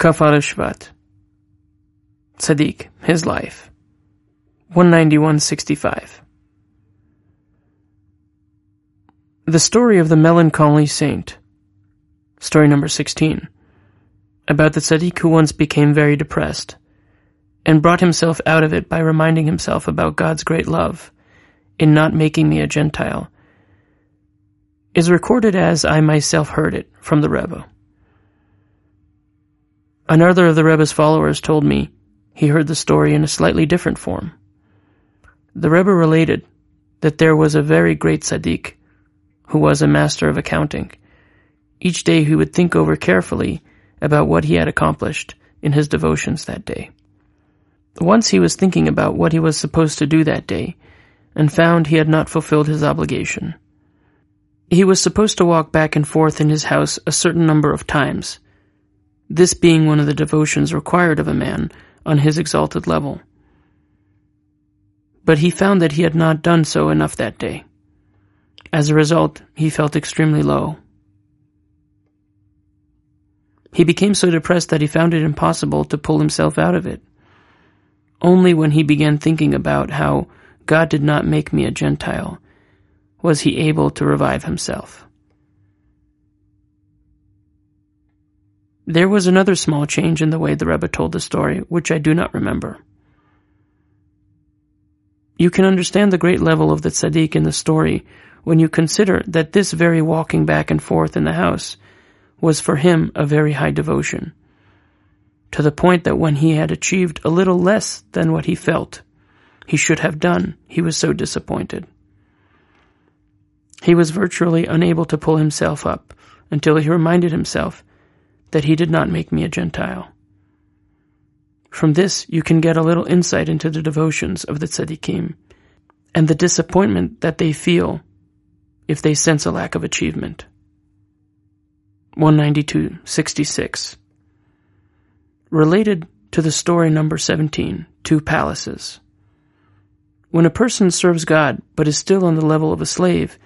Kafar Shvat. Tzaddik, his life. 191.65. The story of the melancholy saint. Story number 16. About the tzaddik who once became very depressed and brought himself out of it by reminding himself about God's great love in not making me a Gentile is recorded as I myself heard it from the Rebbe. Another of the Rebbe's followers told me he heard the story in a slightly different form. The Rebbe related that there was a very great tzaddik who was a master of accounting. Each day he would think over carefully about what he had accomplished in his devotions that day. Once he was thinking about what he was supposed to do that day and found he had not fulfilled his obligation. He was supposed to walk back and forth in his house a certain number of times, this being one of the devotions required of a man on his exalted level. But he found that he had not done so enough that day. As a result, he felt extremely low. He became so depressed that he found it impossible to pull himself out of it. Only when he began thinking about how God did not make me a Gentile was he able to revive himself. There was another small change in the way the Rebbe told the story, which I do not remember. You can understand the great level of the tzaddik in the story when you consider that this very walking back and forth in the house was for him a very high devotion, to the point that when he had achieved a little less than what he felt he should have done, he was so disappointed. He was virtually unable to pull himself up until he reminded himself that he did not make me a Gentile. From this, you can get a little insight into the devotions of the tzaddikim and the disappointment that they feel if they sense a lack of achievement. 192.66 Related to the story number 17, Two Palaces. When a person serves God but is still on the level of a slave,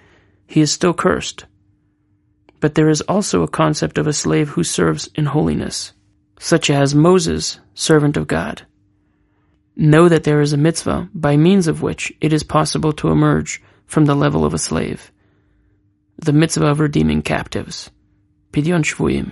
he is still cursed. But there is also a concept of a slave who serves in holiness, such as Moses, servant of God. Know that there is a mitzvah by means of which it is possible to emerge from the level of a slave. The mitzvah of redeeming captives. Pidyon Shvuim.